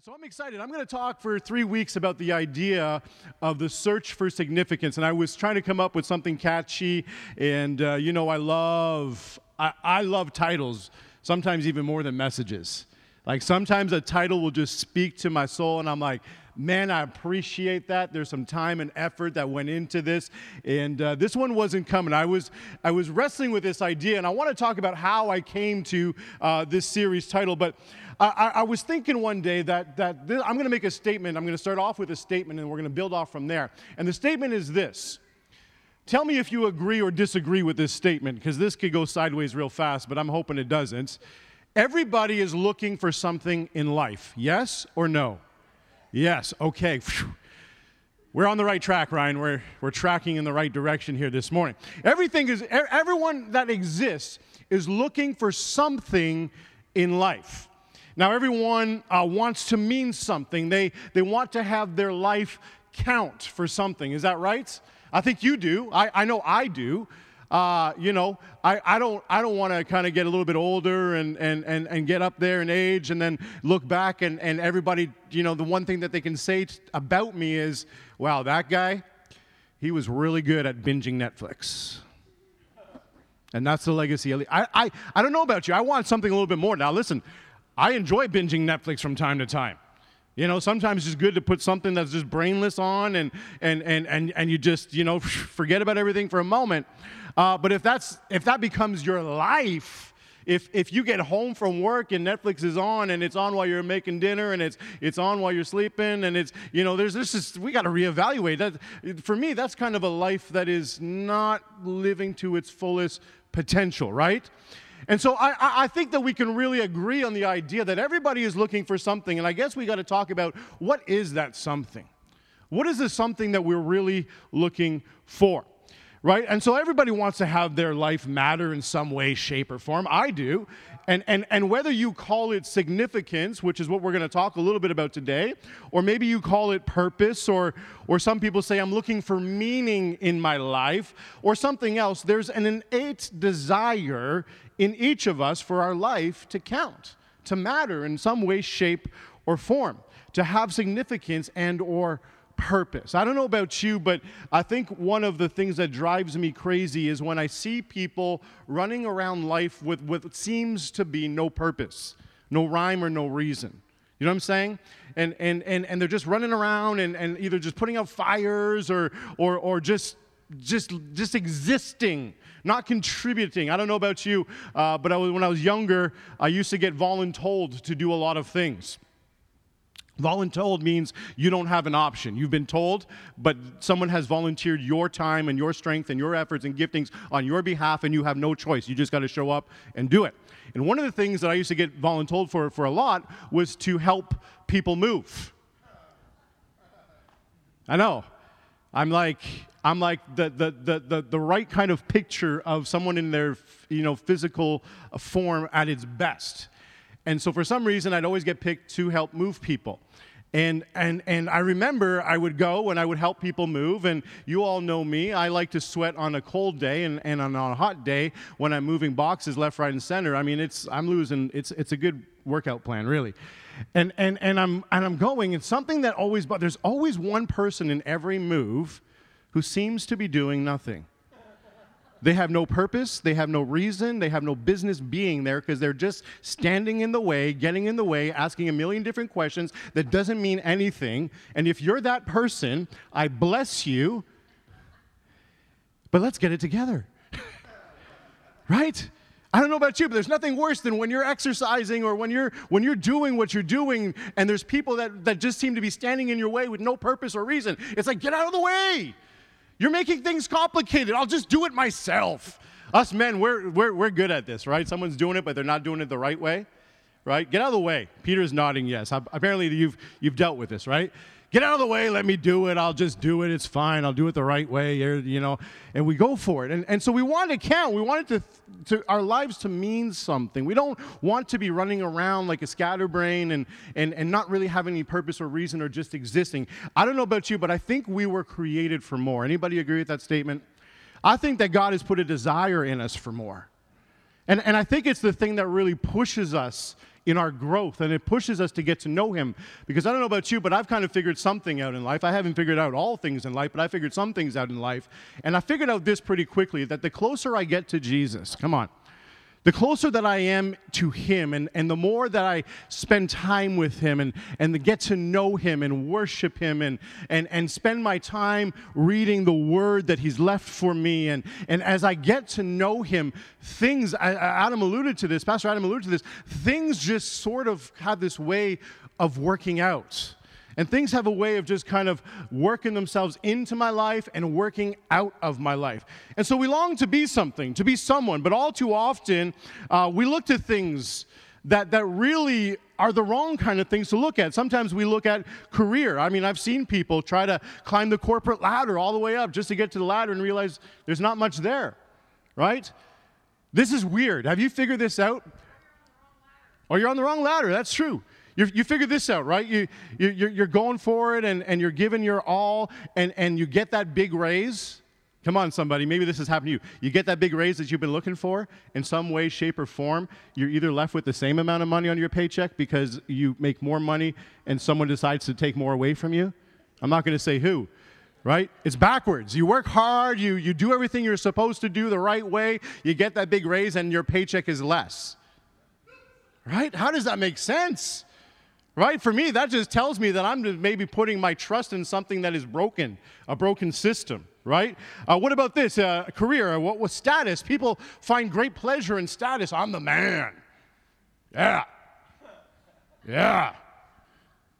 so I'm excited. I'm going to talk for three weeks about the idea of the search for significance. And I was trying to come up with something catchy. And, uh, you know, I love, I, I love titles, sometimes even more than messages. Like sometimes a title will just speak to my soul, and I'm like, man, I appreciate that. There's some time and effort that went into this, and uh, this one wasn't coming. I was I was wrestling with this idea, and I want to talk about how I came to uh, this series title. But I, I, was thinking one day that that I'm going to make a statement. I'm going to start off with a statement, and we're going to build off from there. And the statement is this. Tell me if you agree or disagree with this statement, because this could go sideways real fast, but I'm hoping it doesn't. Everybody is looking for something in life. Yes or no? Yes. Okay. We're on the right track, Ryan. We're, we're tracking in the right direction here this morning. Everything is, everyone that exists is looking for something in life. Now, everyone uh, wants to mean something. They, they want to have their life count for something. Is that right? I think you do. I, I know I do uh, you know, I, I don't, I don't want to kind of get a little bit older and, and, and, and get up there in age and then look back and, and everybody, you know, the one thing that they can say t- about me is, wow, that guy, he was really good at binging Netflix. And that's the legacy. I, I, I don't know about you. I want something a little bit more. Now, listen, I enjoy binging Netflix from time to time. You know, sometimes it's good to put something that's just brainless on and, and, and, and, and you just, you know, forget about everything for a moment. Uh, but if, that's, if that becomes your life, if, if you get home from work and Netflix is on and it's on while you're making dinner and it's, it's on while you're sleeping and it's, you know, there's this is, we got to reevaluate that. For me, that's kind of a life that is not living to its fullest potential, right? And so I, I think that we can really agree on the idea that everybody is looking for something. And I guess we got to talk about what is that something? What is this something that we're really looking for? Right? And so everybody wants to have their life matter in some way, shape, or form. I do. And, and, and whether you call it significance, which is what we're going to talk a little bit about today, or maybe you call it purpose, or, or some people say, I'm looking for meaning in my life, or something else, there's an innate desire in each of us for our life to count, to matter in some way, shape, or form, to have significance and or purpose. I don't know about you, but I think one of the things that drives me crazy is when I see people running around life with what seems to be no purpose, no rhyme or no reason. You know what I'm saying? And, and, and, and they're just running around and, and either just putting out fires or, or, or just, just, just existing not contributing. I don't know about you, uh, but I was, when I was younger, I used to get voluntold to do a lot of things. Voluntold means you don't have an option. You've been told, but someone has volunteered your time and your strength and your efforts and giftings on your behalf, and you have no choice. You just got to show up and do it. And one of the things that I used to get voluntold for for a lot was to help people move. I know. I'm like, I'm like the, the, the, the, the right kind of picture of someone in their you know, physical form at its best. And so for some reason, I'd always get picked to help move people. And, and, and I remember I would go and I would help people move. And you all know me. I like to sweat on a cold day and, and on a hot day when I'm moving boxes left, right, and center. I mean, it's, I'm losing, it's, it's a good workout plan, really. And, and, and, I'm, and I'm going, and something that always, but there's always one person in every move who seems to be doing nothing. They have no purpose, they have no reason, they have no business being there because they're just standing in the way, getting in the way, asking a million different questions that doesn't mean anything. And if you're that person, I bless you. But let's get it together. right? I don't know about you, but there's nothing worse than when you're exercising or when you're when you're doing what you're doing and there's people that, that just seem to be standing in your way with no purpose or reason. It's like, get out of the way. You're making things complicated. I'll just do it myself. Us men, we're, we're, we're good at this, right? Someone's doing it, but they're not doing it the right way, right? Get out of the way. Peter's nodding yes. Apparently, you've, you've dealt with this, right? Get out of the way, let me do it. I'll just do it. It's fine. I'll do it the right way, you know. And we go for it. And, and so we want to count. We want it to, to our lives to mean something. We don't want to be running around like a scatterbrain and, and, and not really having any purpose or reason or just existing. I don't know about you, but I think we were created for more. Anybody agree with that statement? I think that God has put a desire in us for more. And, and I think it's the thing that really pushes us in our growth and it pushes us to get to know him. Because i don't know about you but i've kind of figured something out in life. I haven't figured out all things in life but i figured some things out in life. And i figured out this pretty quickly that the closer i get to jesus come on the closer that I am to Him and, and the more that I spend time with Him and, and get to know Him and worship Him and, and, and spend my time reading the Word that He's left for me. And, and as I get to know Him, things, Adam alluded to this, Pastor Adam alluded to this, things just sort of have this way of working out. And things have a way of just kind of working themselves into my life and working out of my life. And so we long to be something, to be someone, but all too often uh, we look to things that, that really are the wrong kind of things to look at. Sometimes we look at career. I mean, I've seen people try to climb the corporate ladder all the way up just to get to the ladder and realize there's not much there, right? This is weird. Have you figured this out? Or oh, you're on the wrong ladder. That's true. You, you figure this out, right? You, you, you're going for it and, and you're giving your all, and, and you get that big raise. Come on, somebody. Maybe this has happened to you. You get that big raise that you've been looking for in some way, shape, or form. You're either left with the same amount of money on your paycheck because you make more money and someone decides to take more away from you. I'm not going to say who, right? It's backwards. You work hard, you, you do everything you're supposed to do the right way, you get that big raise, and your paycheck is less. Right? How does that make sense? Right? For me, that just tells me that I'm maybe putting my trust in something that is broken, a broken system, right? Uh, what about this? Uh, career, what was status? People find great pleasure in status. I'm the man. Yeah. Yeah.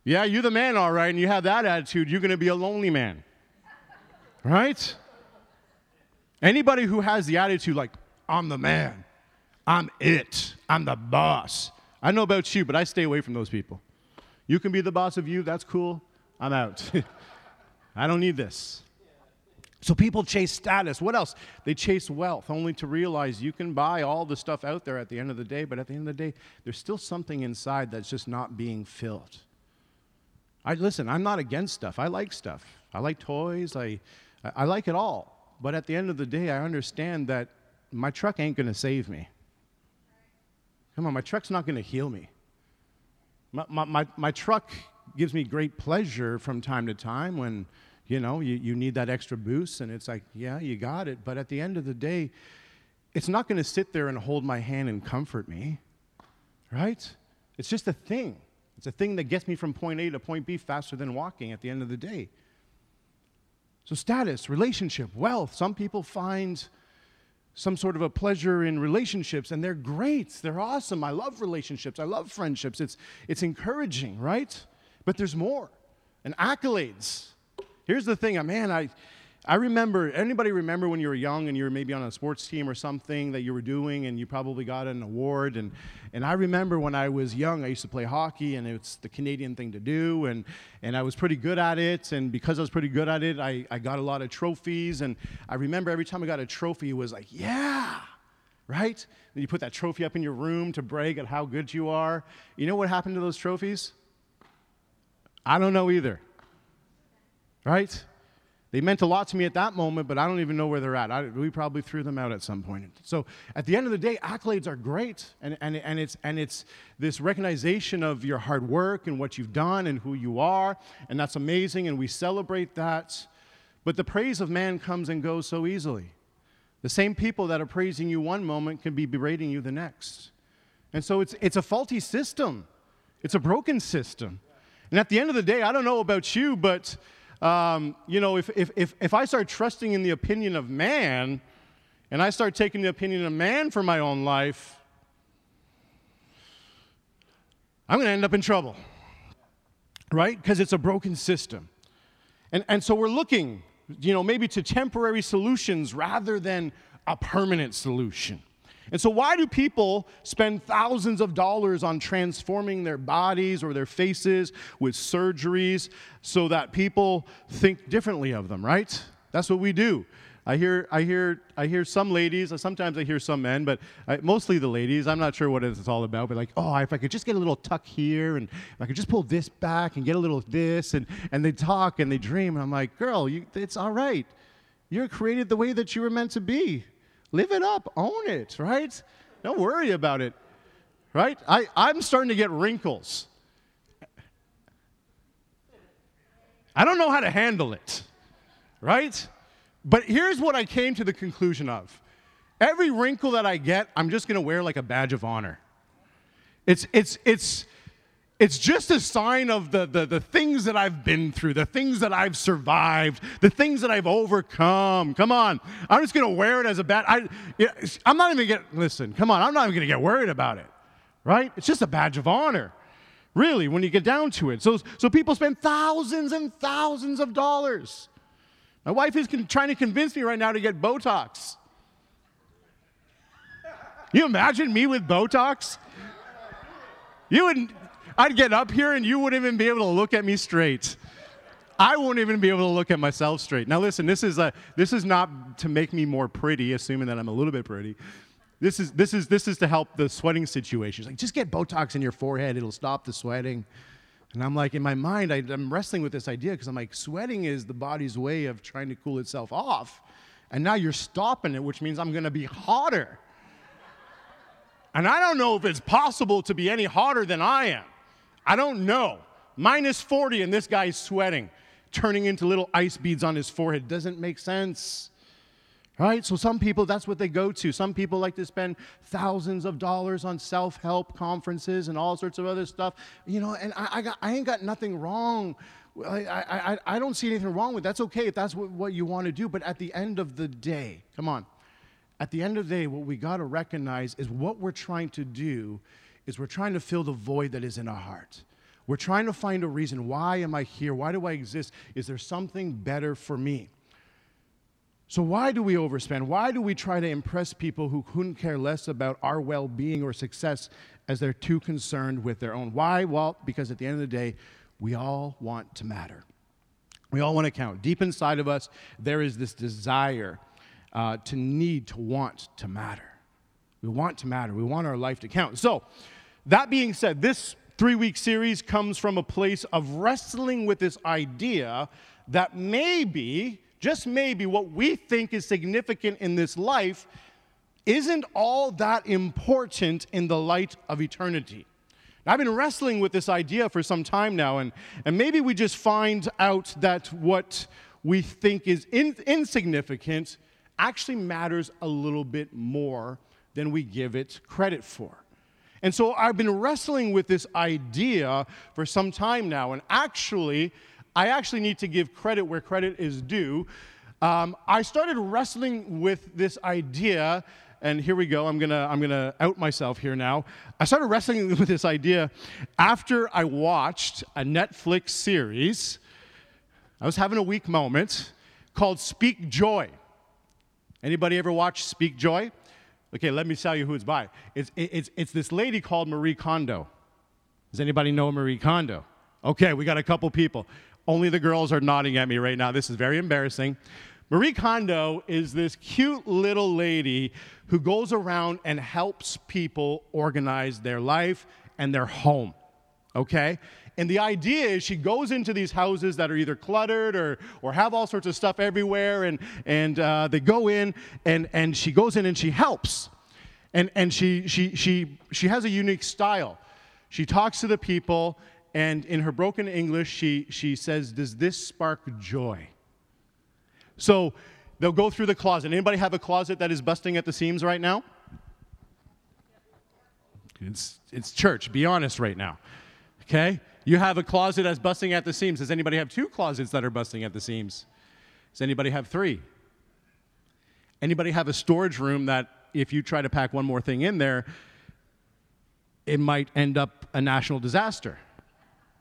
Yeah, you're the man, all right, and you have that attitude, you're going to be a lonely man. Right? Anybody who has the attitude like, I'm the man, I'm it, I'm the boss. I know about you, but I stay away from those people. You can be the boss of you, that's cool. I'm out. I don't need this. So people chase status. What else? They chase wealth, only to realize you can buy all the stuff out there at the end of the day, but at the end of the day, there's still something inside that's just not being filled. I listen, I'm not against stuff. I like stuff. I like toys. I, I like it all. But at the end of the day, I understand that my truck ain't going to save me. Come on, my truck's not going to heal me. My, my, my, truck gives me great pleasure from time to time when, you know, you, you need that extra boost and it's like, yeah, you got it. But at the end of the day, it's not going to sit there and hold my hand and comfort me, right? It's just a thing. It's a thing that gets me from point A to point B faster than walking at the end of the day. So, status, relationship, wealth. Some people find some sort of a pleasure in relationships and they're great. They're awesome. I love relationships. I love friendships. It's, it's encouraging right? But there's more. And accolades. Here's the thing man i I remember, anybody remember when you were young and you were maybe on a sports team or something that you were doing and you probably got an award? And, and I remember when I was young, I used to play hockey and it's the Canadian thing to do. And, and I was pretty good at it. And because I was pretty good at it, I, I got a lot of trophies. And I remember every time I got a trophy, it was like, yeah, right? Then you put that trophy up in your room to brag at how good you are. You know what happened to those trophies? I don't know either. Right? They meant a lot to me at that moment, but I don't even know where they're at. I, we probably threw them out at some point. So at the end of the day, accolades are great, and, and, and, it's, and it's this recognition of your hard work and what you've done and who you are, and that's amazing, and we celebrate that. But the praise of man comes and goes so easily. The same people that are praising you one moment can be berating you the next. And so it's, it's a faulty system, it's a broken system. And at the end of the day, I don't know about you, but um, you know, if, if, if, if I start trusting in the opinion of man and I start taking the opinion of man for my own life, I'm going to end up in trouble, right? Because it's a broken system. And, and so we're looking, you know, maybe to temporary solutions rather than a permanent solution. And so, why do people spend thousands of dollars on transforming their bodies or their faces with surgeries so that people think differently of them, right? That's what we do. I hear, I hear, I hear some ladies, uh, sometimes I hear some men, but I, mostly the ladies. I'm not sure what it's all about, but like, oh, if I could just get a little tuck here, and if I could just pull this back and get a little this, and, and they talk and they dream, and I'm like, girl, you, it's all right. You're created the way that you were meant to be. Live it up, own it, right? Don't worry about it, right? I, I'm starting to get wrinkles. I don't know how to handle it, right? But here's what I came to the conclusion of every wrinkle that I get, I'm just gonna wear like a badge of honor. It's, it's, it's, it's just a sign of the, the, the things that I've been through, the things that I've survived, the things that I've overcome. Come on. I'm just going to wear it as a badge. I, I'm not even going to listen, come on. I'm not even going to get worried about it, right? It's just a badge of honor, really, when you get down to it. So, so people spend thousands and thousands of dollars. My wife is con- trying to convince me right now to get Botox. You imagine me with Botox? You would I'd get up here and you wouldn't even be able to look at me straight. I won't even be able to look at myself straight. Now listen, this is a, this is not to make me more pretty, assuming that I'm a little bit pretty. This is this is this is to help the sweating situation. It's like just get Botox in your forehead; it'll stop the sweating. And I'm like, in my mind, I, I'm wrestling with this idea because I'm like, sweating is the body's way of trying to cool itself off, and now you're stopping it, which means I'm going to be hotter. And I don't know if it's possible to be any hotter than I am. I don't know. Minus 40 and this guy's sweating, turning into little ice beads on his forehead. Doesn't make sense. Right? So some people, that's what they go to. Some people like to spend thousands of dollars on self-help conferences and all sorts of other stuff. You know, and I, I, got, I ain't got nothing wrong. I, I, I don't see anything wrong with that. That's okay if that's what, what you want to do. But at the end of the day, come on. At the end of the day, what we got to recognize is what we're trying to do is we're trying to fill the void that is in our heart. We're trying to find a reason. Why am I here? Why do I exist? Is there something better for me? So, why do we overspend? Why do we try to impress people who couldn't care less about our well being or success as they're too concerned with their own? Why? Well, because at the end of the day, we all want to matter. We all want to count. Deep inside of us, there is this desire uh, to need, to want to matter. We want to matter. We want our life to count. So, that being said, this three week series comes from a place of wrestling with this idea that maybe, just maybe, what we think is significant in this life isn't all that important in the light of eternity. I've been wrestling with this idea for some time now, and, and maybe we just find out that what we think is in, insignificant actually matters a little bit more than we give it credit for. And so I've been wrestling with this idea for some time now, and actually, I actually need to give credit where credit is due. Um, I started wrestling with this idea, and here we go. I'm gonna I'm gonna out myself here now. I started wrestling with this idea after I watched a Netflix series. I was having a weak moment called Spark Joy. Anybody ever watch Spark Joy? Okay, let me tell you who it's by. It's, it's, it's this lady called Marie Kondo. Does anybody know Marie Kondo? Okay, we got a couple people. Only the girls are nodding at me right now. This is very embarrassing. Marie Kondo is this cute little lady who goes around and helps people organize their life and their home. Okay? And the idea is she goes into these houses that are either cluttered or, or have all sorts of stuff everywhere, and, and uh, they go in, and, and she goes in and she helps. And, and she, she, she, she has a unique style. She talks to the people, and in her broken English, she, she says, Does this spark joy? So they'll go through the closet. Anybody have a closet that is busting at the seams right now? It's, it's church. Be honest right now. Okay? You have a closet that's busting at the seams. Does anybody have two closets that are busting at the seams? Does anybody have three? Anybody have a storage room that if you try to pack one more thing in there, it might end up a national disaster,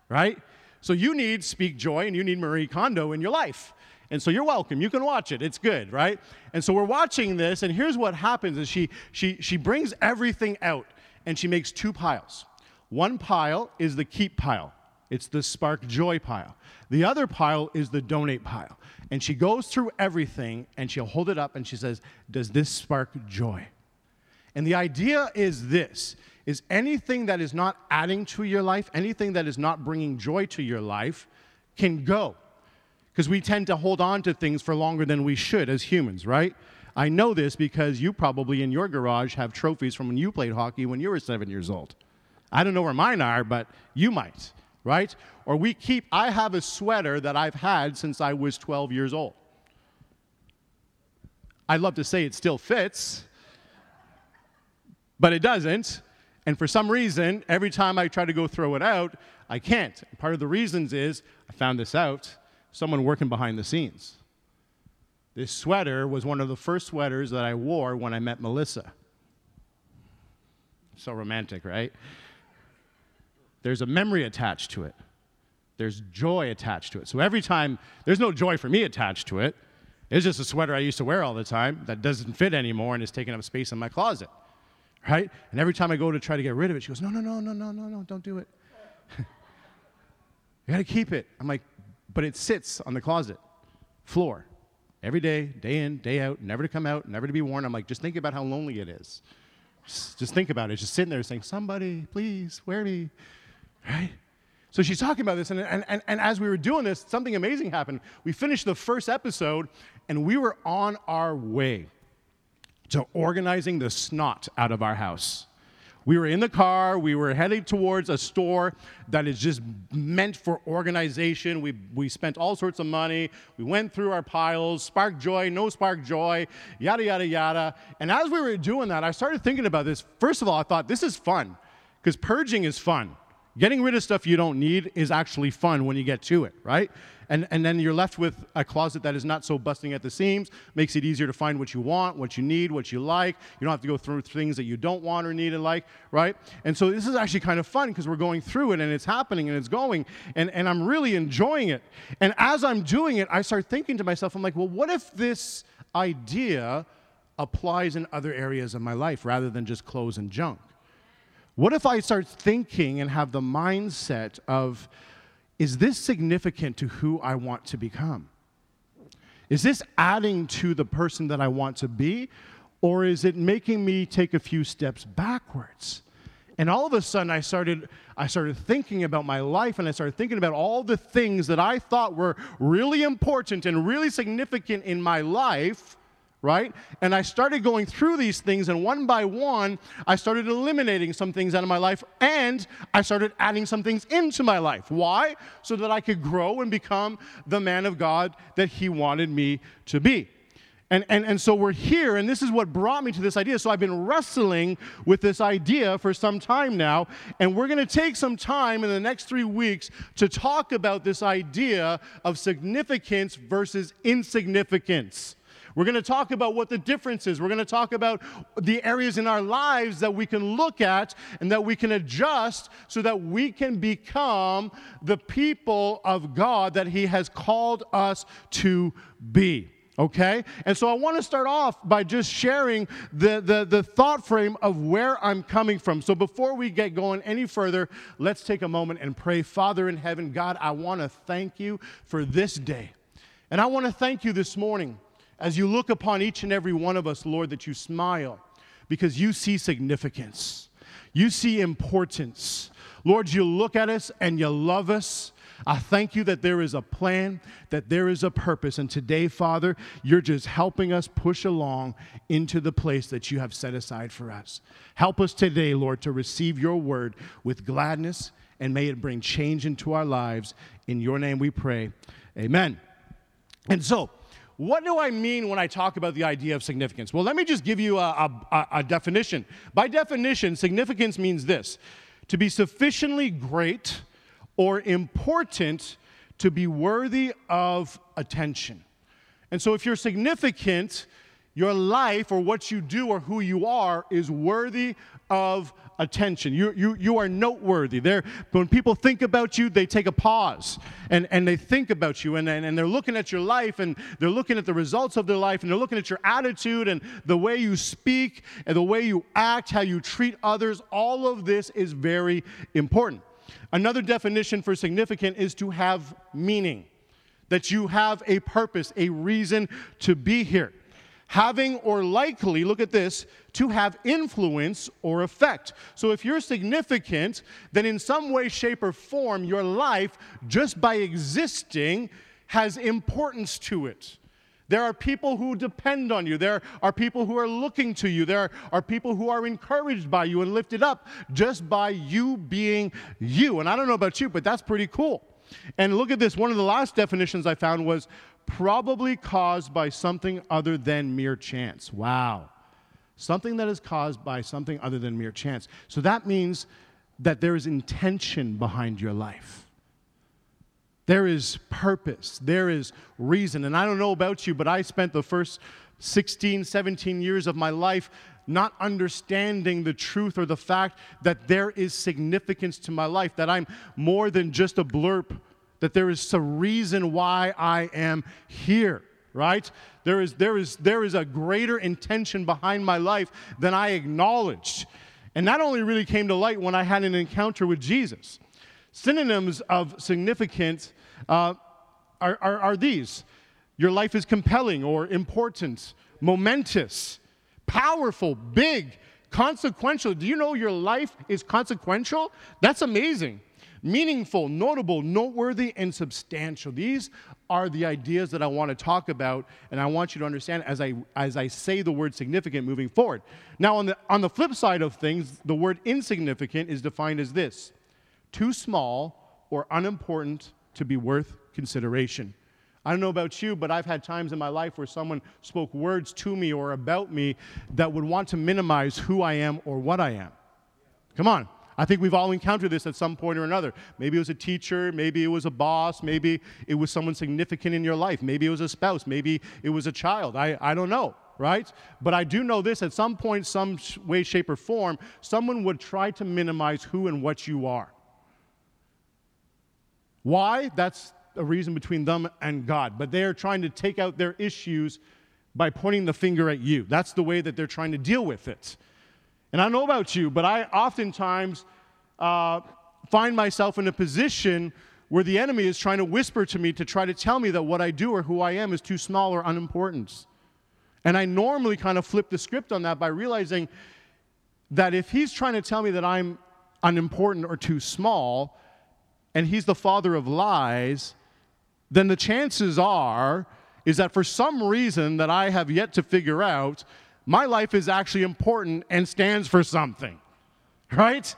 right? So you need Spark Joy and you need Marie Kondo in your life. And so you're welcome. You can watch it. It's good, right? And so we're watching this, and here's what happens is she she she brings everything out and she makes two piles. One pile is the keep pile. It's the spark joy pile. The other pile is the donate pile. And she goes through everything and she'll hold it up and she says, "Does this spark joy?" And the idea is this is anything that is not adding to your life, anything that is not bringing joy to your life can go. Because we tend to hold on to things for longer than we should as humans, right? I know this because you probably in your garage have trophies from when you played hockey when you were seven years old. I don't know where mine are, but you might, right? Or we keep, I have a sweater that I've had since I was 12 years old. I'd love to say it still fits, but it doesn't. And for some reason, every time I try to go throw it out, I can't. Part of the reasons is I found this out someone working behind the scenes. This sweater was one of the first sweaters that I wore when I met Melissa. So romantic, right? There's a memory attached to it. There's joy attached to it. So every time, there's no joy for me attached to it. It's just a sweater I used to wear all the time that doesn't fit anymore and is taking up space in my closet. Right? And every time I go to try to get rid of it, she goes, No, no, no, no, no, no, no, don't do it. you got to keep it. I'm like, But it sits on the closet floor every day, day in, day out, never to come out, never to be worn. I'm like, just think about how lonely it is. Just, just think about it. Just sitting there saying, somebody, please, wear me. Right? So she's talking about this, and, and, and, and as we were doing this, something amazing happened. We finished the first episode, and we were on our way to organizing the snot out of our house. We were in the car, we were heading towards a store that is just meant for organization. We, we spent all sorts of money. We went through our piles, spark joy, no spark joy, yada, yada, yada. And as we were doing that, I started thinking about this. First of all, I thought this is fun because purging is fun. Getting rid of stuff you don't need is actually fun when you get to it, right? And, and then you're left with a closet that is not so busting at the seams, makes it easier to find what you want, what you need, what you like. You don't have to go through things that you don't want or need and like, right? And so this is actually kind of fun because we're going through it and it's happening and it's going and, and I'm really enjoying it. And as I'm doing it, I start thinking to myself, I'm like, well, what if this idea applies in other areas of my life rather than just clothes and junk? What if I start thinking and have the mindset of, is this significant to who I want to become? Is this adding to the person that I want to be? Or is it making me take a few steps backwards? And all of a sudden I started I started thinking about my life and I started thinking about all the things that I thought were really important and really significant in my life right? And I started going through these things, and one by one, I started eliminating some things out of my life, and I started adding some things into my life. Why? So that I could grow and become the man of God that He wanted me to be. And, and, and so we're here, and this is what brought me to this idea. So I've been wrestling with this idea for some time now, and we're going to take some time in the next three weeks to talk about this idea of significance versus insignificance. We're going to talk about what the difference is. We're going to talk about the areas in our lives that we can look at and that we can adjust so that we can become the people of God that He has called us to be. Okay? And so I want to start off by just sharing the, the, the thought frame of where I'm coming from. So before we get going any further, let's take a moment and pray. Father in heaven, God, I want to thank you for this day. And I want to thank you this morning as you look upon each and every one of us, Lord, that you smile because you see significance, you see importance. Lord, you look at us and you love us. I thank you that there is a plan, that there is a purpose. And today, Father, you're just helping us push along into the place that you have set aside for us. Help us today, Lord, to receive your word with gladness, and may it bring change into our lives. In your name we pray. Amen. And so, what do I mean when I talk about the idea of significance? Well, let me just give you a, a, a, definition. By definition, significance means this to be sufficiently great or important to be worthy of attention. And so, if you're significant, your life or what you do or who you are is worthy of attention. You, you, you are noteworthy. They're, when people think about you, they take a pause and, and they think about you and, and, and they're looking at your life and they're looking at the results of their life and they're looking at your attitude and the way you speak and the way you act, how you treat others. All of this is very important. Another definition for significant is to have meaning, that you have a purpose, a reason to be here having or likely, look at this, to have influence or effect. So if you're significant, then in some way, shape, or form, your life, just by existing, has importance to it. There are people who depend on you. There are people who are looking to you. There are people who are encouraged by you and lifted up just by you being you. And I don't know about you, but that's pretty cool. And look at this. One of the last definitions I found was probably caused by something other than mere chance. Wow. Something that is caused by something other than mere chance. So that means that there is intention behind your life. There is purpose. There is reason. And I don't know about you, but I spent the first 16, 17 years of my life not understanding the truth or the fact that there is significance to my life, that I'm more than just a blurb, that there is a reason why I am here right? There is, there, is, there is a greater intention behind my life than I acknowledged. And that only really came to light when I had an encounter with Jesus. Synonyms of significance uh, are, are, are these your life is compelling or important, momentous, powerful, big, consequential. Do you know your life is consequential? That's amazing. Meaningful, notable, noteworthy, and substantial. These are the ideas that I want to talk about, and I want you to understand as I, as I say the word significant moving forward. Now, on the, on the flip side of things, the word insignificant is defined as this too small or unimportant to be worth consideration. I don't know about you, but I've had times in my life where someone spoke words to me or about me that would want to minimize who I am or what I am. Come on. I think we've all encountered this at some point or another. Maybe it was a teacher, maybe it was a boss, maybe it was someone significant in your life, maybe it was a spouse, maybe it was a child. I, I don't know, right? But I do know this at some point, some way, shape, or form, someone would try to minimize who and what you are. Why? That's a reason between them and God. But they are trying to take out their issues by pointing the finger at you. That's the way that they're trying to deal with it. And I know about you, but I oftentimes uh, find myself in a position where the enemy is trying to whisper to me to try to tell me that what I do or who I am is too small or unimportant. And I normally kind of flip the script on that by realizing that if he's trying to tell me that I'm unimportant or too small, and he's the father of lies, then the chances are is that for some reason that I have yet to figure out, my life is actually important and stands for something, right?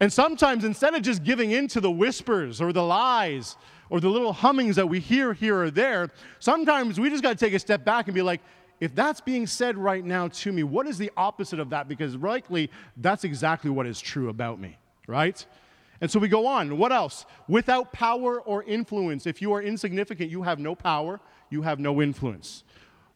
And sometimes instead of just giving in to the whispers or the lies or the little hummings that we hear here or there, sometimes we just got to take a step back and be like, if that's being said right now to me, what is the opposite of that? Because likely that's exactly what is true about me, right? And so we go on. What else? Without power or influence. If you are insignificant, you have no power, you have no influence.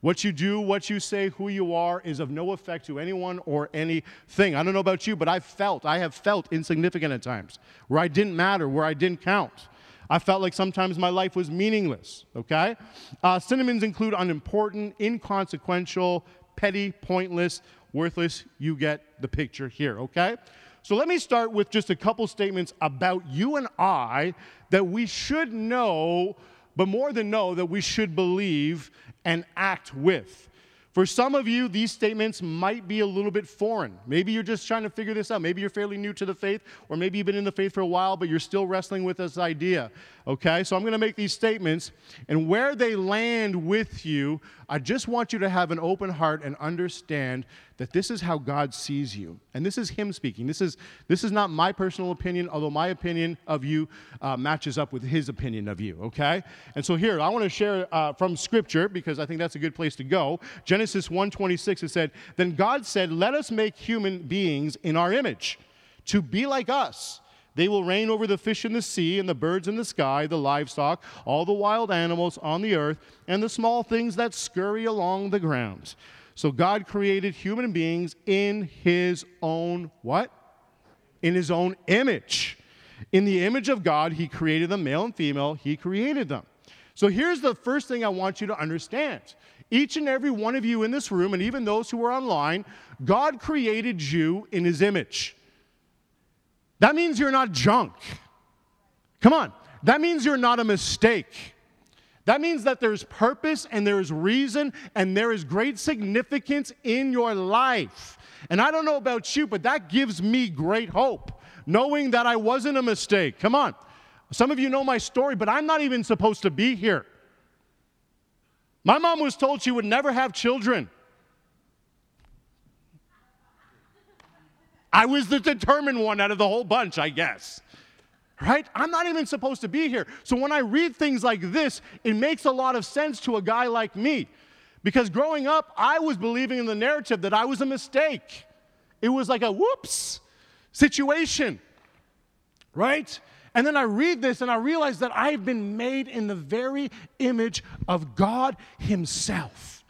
What you do, what you say, who you are is of no effect to anyone or anything. I don't know about you, but I've felt, I have felt insignificant at times, where I didn't matter, where I didn't count. I felt like sometimes my life was meaningless, okay? Uh, synonyms include unimportant, inconsequential, petty, pointless, worthless. You get the picture here, okay? So let me start with just a couple statements about you and I that we should know, but more than know, that we should believe and act with. For some of you, these statements might be a little bit foreign. Maybe you're just trying to figure this out. Maybe you're fairly new to the faith, or maybe you've been in the faith for a while, but you're still wrestling with this idea. Okay? So I'm going to make these statements, and where they land with you, I just want you to have an open heart and understand that this is how God sees you. And this is Him speaking. This is, this is not my personal opinion, although my opinion of you uh, matches up with His opinion of you, okay? And so here, I want to share uh, from Scripture, because I think that's a good place to go. Genesis 1.26, it said, Then God said, Let us make human beings in our image, to be like us. They will reign over the fish in the sea and the birds in the sky, the livestock, all the wild animals on the earth, and the small things that scurry along the ground. So God created human beings in his own what? In his own image. In the image of God, he created them, male and female, he created them. So here's the first thing I want you to understand. Each and every one of you in this room, and even those who are online, God created you in his image. That means you're not junk. Come on. That means you're not a mistake. That means that there's purpose and there is reason and there is great significance in your life. And I don't know about you, but that gives me great hope, knowing that I wasn't a mistake. Come on. Some of you know my story, but I'm not even supposed to be here. My mom was told she would never have children. I was the determined one out of the whole bunch, I guess. Right? I'm not even supposed to be here. So when I read things like this, it makes a lot of sense to a guy like me. Because growing up, I was believing in the narrative that I was a mistake. It was like a whoops situation. Right? And then I read this and I realize that I've been made in the very image of God Himself.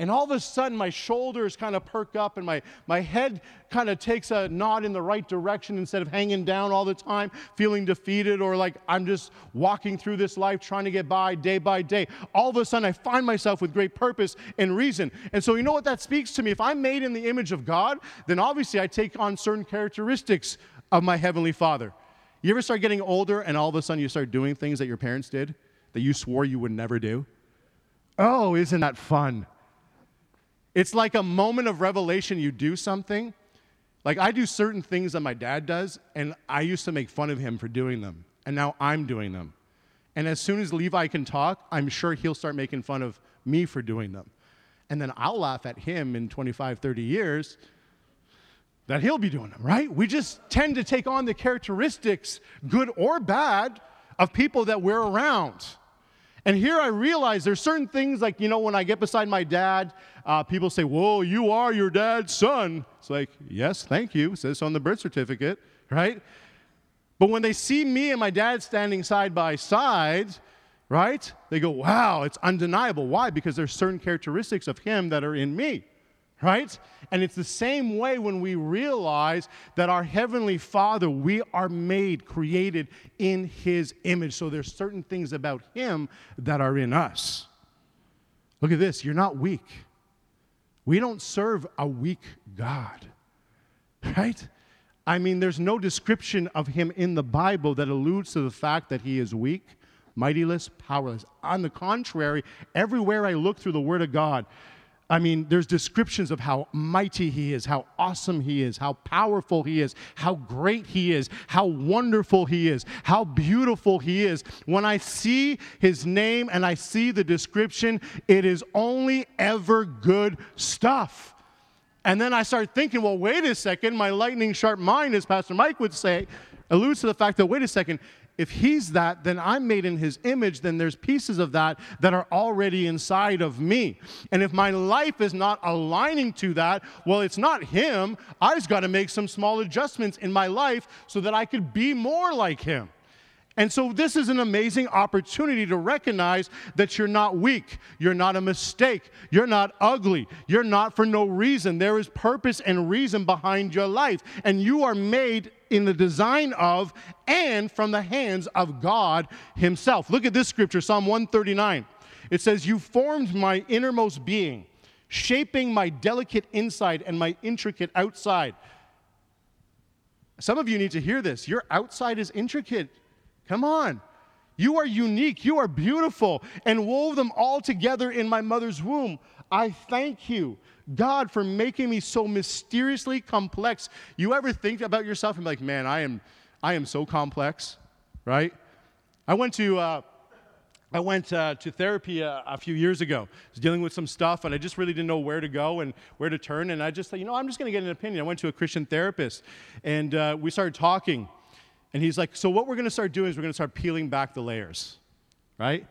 And all of a sudden, my shoulders kind of perk up and my, my head kind of takes a nod in the right direction instead of hanging down all the time, feeling defeated or like I'm just walking through this life trying to get by day by day. All of a sudden, I find myself with great purpose and reason. And so, you know what that speaks to me? If I'm made in the image of God, then obviously I take on certain characteristics of my Heavenly Father. You ever start getting older and all of a sudden you start doing things that your parents did that you swore you would never do? Oh, isn't that fun? It's like a moment of revelation. You do something. Like I do certain things that my dad does, and I used to make fun of him for doing them. And now I'm doing them. And as soon as Levi can talk, I'm sure he'll start making fun of me for doing them. And then I'll laugh at him in 25, 30 years that he'll be doing them, right? We just tend to take on the characteristics, good or bad, of people that we're around. And here I realize there's certain things like, you know, when I get beside my dad, uh, people say, Whoa, you are your dad's son. It's like, Yes, thank you. It says on the birth certificate, right? But when they see me and my dad standing side by side, right, they go, Wow, it's undeniable. Why? Because there's certain characteristics of him that are in me right? And it's the same way when we realize that our Heavenly Father, we are made, created in His image. So there's certain things about Him that are in us. Look at this you're not weak. We don't serve a weak God, right? I mean, there's no description of Him in the Bible that alludes to the fact that He is weak mightyless, powerless. On the contrary, everywhere I look through the Word of God, I mean, there's descriptions of how mighty he is, how awesome he is, how powerful he is, how great he is, how wonderful he is, how beautiful he is. When I see his name and I see the description, it is only ever good stuff. And then I start thinking, well, wait a second, my lightning sharp mind, as Pastor Mike would say, alludes to the fact that, wait a second, if he's that, then I'm made in his image, then there's pieces of that that are already inside of me. And if my life is not aligning to that, well, it's not him. I've got to make some small adjustments in my life so that I could be more like him. And so, this is an amazing opportunity to recognize that you're not weak. You're not a mistake. You're not ugly. You're not for no reason. There is purpose and reason behind your life. And you are made in the design of and from the hands of God Himself. Look at this scripture, Psalm 139. It says, You formed my innermost being, shaping my delicate inside and my intricate outside. Some of you need to hear this. Your outside is intricate. Come on. You are unique. You are beautiful and wove them all together in my mother's womb. I thank you, God, for making me so mysteriously complex. You ever think about yourself and be like, man, I am, I am so complex, right? I went to, uh, I went uh, to therapy a, a, few years ago. I was dealing with some stuff, and I just really didn't know where to go and where to turn. And I just thought, you know, I'm just going to get an opinion. I went to a Christian therapist, and uh, we started talking. And he's like, So, what we're going to start doing is we're going to start peeling back the layers, right?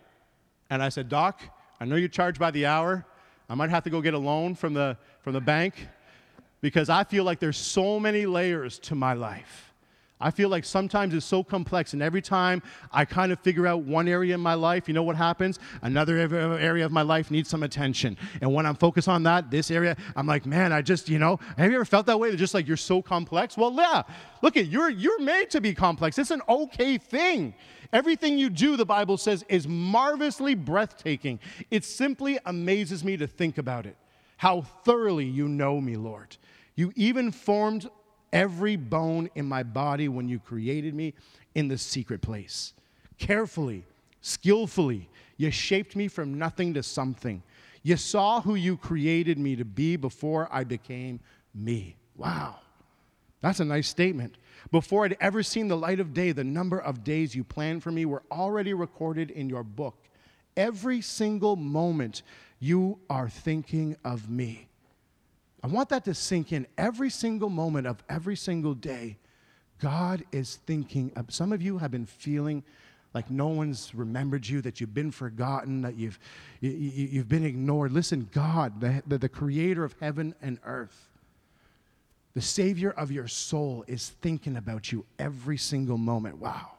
And I said, Doc, I know you charge by the hour. I might have to go get a loan from the, from the bank because I feel like there's so many layers to my life. I feel like sometimes it's so complex, and every time I kind of figure out one area in my life, you know what happens? Another area of my life needs some attention. And when I'm focused on that, this area, I'm like, man, I just, you know, have you ever felt that way? That just like you're so complex? Well, yeah. Look at you're you're made to be complex. It's an okay thing. Everything you do, the Bible says, is marvelously breathtaking. It simply amazes me to think about it. How thoroughly you know me, Lord. You even formed every bone in my body when you created me in the secret place. Carefully, skillfully, you shaped me from nothing to something. You saw who you created me to be before I became me. Wow. That's a nice statement. Before I'd ever seen the light of day, the number of days you planned for me were already recorded in your book. every single moment you are thinking of me. I want that to sink in every single moment of every single day. God is thinking of some of you have been feeling like no one's remembered you, that you've been forgotten, that you've, you, have you, been ignored. Listen, God, the, the, the creator of heaven and earth, the Savior of your soul, is thinking about you every single moment. Wow.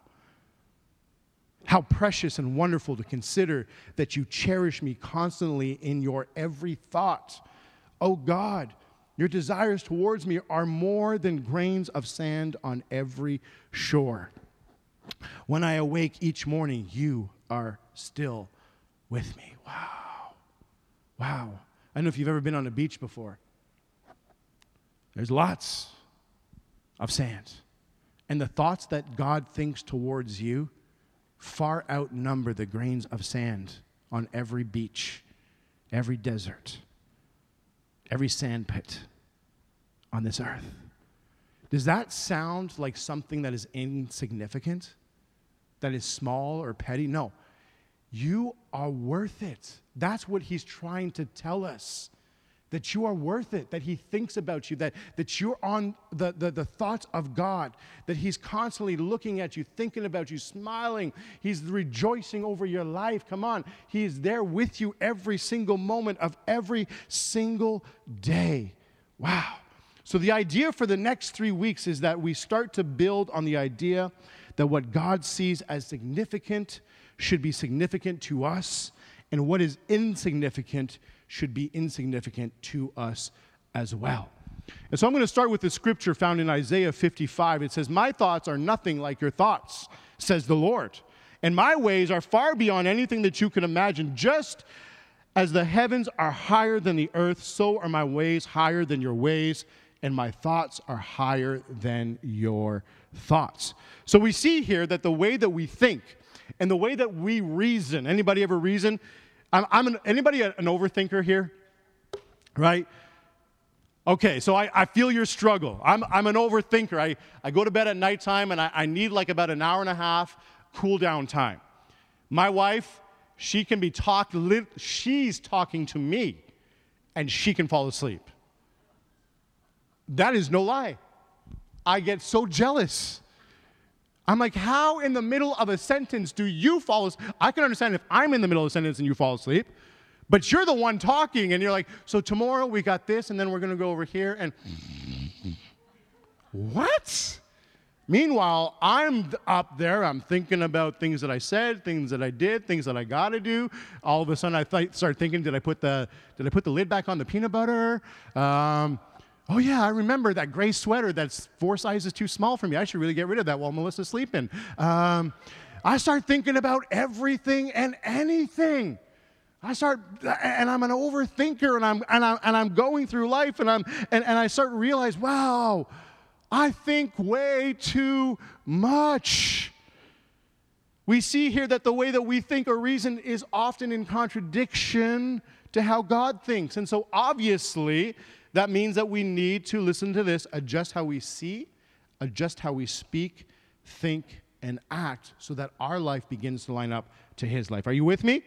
How precious and wonderful to consider that you cherish me constantly in your every thought. Oh God, your desires towards me are more than grains of sand on every shore. When I awake each morning, you are still with me. Wow. Wow. I don't know if you've ever been on a beach before. There's lots of sand. And the thoughts that God thinks towards you far outnumber the grains of sand on every beach, every desert, every sand pit on this earth. Does that sound like something that is insignificant? That is small or petty? No. You are worth it. That's what he's trying to tell us that you are worth it, that He thinks about you, that, that you're on the, the, the, thoughts of God, that He's constantly looking at you, thinking about you, smiling. He's rejoicing over your life. Come on. He is there with you every single moment of every single day. Wow. So, the idea for the next three weeks is that we start to build on the idea that what God sees as significant should be significant to us, and what is insignificant should be insignificant to us as well. And so I'm going to start with the scripture found in Isaiah 55. It says, My thoughts are nothing like your thoughts, says the Lord. And my ways are far beyond anything that you can imagine. Just as the heavens are higher than the earth, so are my ways higher than your ways, and my thoughts are higher than your thoughts. So we see here that the way that we think and the way that we reason, anybody ever reason? I'm, I'm an, anybody an overthinker here? Right? Okay, so I, I feel your struggle. I'm, I'm an overthinker. I, I go to bed at nighttime and I, I need like about an hour and a half cool down time. My wife, she can be talked, she's talking to me and she can fall asleep. That is no lie. I get so jealous. I'm like, how in the middle of a sentence do you fall asleep? I can understand if I'm in the middle of a sentence and you fall asleep, but you're the one talking and you're like, so tomorrow we got this and then we're going to go over here and. what? Meanwhile, I'm up there, I'm thinking about things that I said, things that I did, things that I got to do. All of a sudden, I th- start thinking, did I put the, did I put the lid back on the peanut butter? Um, Oh, yeah, I remember that gray sweater that's four sizes too small for me. I should really get rid of that while Melissa's sleeping. Um, I start thinking about everything and anything. I start, and I'm an overthinker, and I'm, and I'm, and I'm going through life, and, I'm, and, and I start to realize, wow, I think way too much. We see here that the way that we think or reason is often in contradiction to how God thinks. And so, obviously, that means that we need to listen to this, adjust how we see, adjust how we speak, think, and act so that our life begins to line up to His life. Are you with me?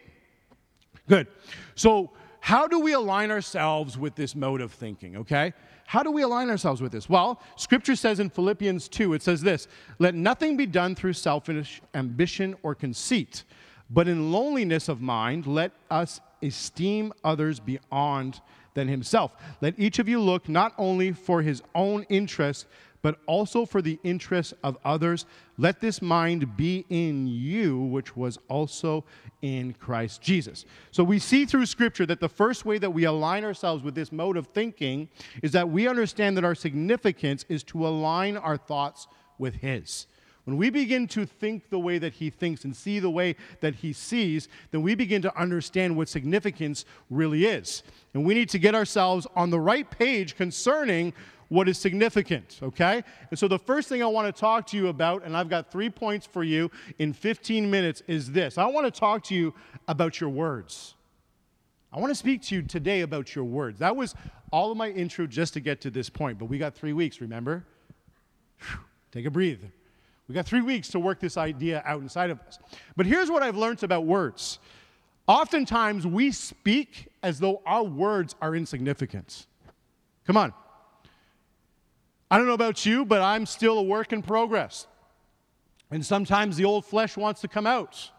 Good. So, how do we align ourselves with this mode of thinking, okay? How do we align ourselves with this? Well, scripture says in Philippians 2, it says this Let nothing be done through selfish ambition or conceit, but in loneliness of mind, let us esteem others beyond than himself. Let each of you look not only for his own interest, but also for the interests of others. Let this mind be in you, which was also in Christ Jesus. So we see through Scripture that the first way that we align ourselves with this mode of thinking is that we understand that our significance is to align our thoughts with His. When we begin to think the way that he thinks and see the way that he sees, then we begin to understand what significance really is. And we need to get ourselves on the right page concerning what is significant, okay? And so the first thing I want to talk to you about, and I've got three points for you in 15 minutes, is this. I want to talk to you about your words. I want to speak to you today about your words. That was all of my intro just to get to this point, but we got three weeks, remember? Whew, take a breather. We got three weeks to work this idea out inside of us. But here's what I've learned about words Oftentimes, we speak as though our words are insignificant. Come on. I don't know about you, but I'm still a work in progress. And sometimes the old flesh wants to come out.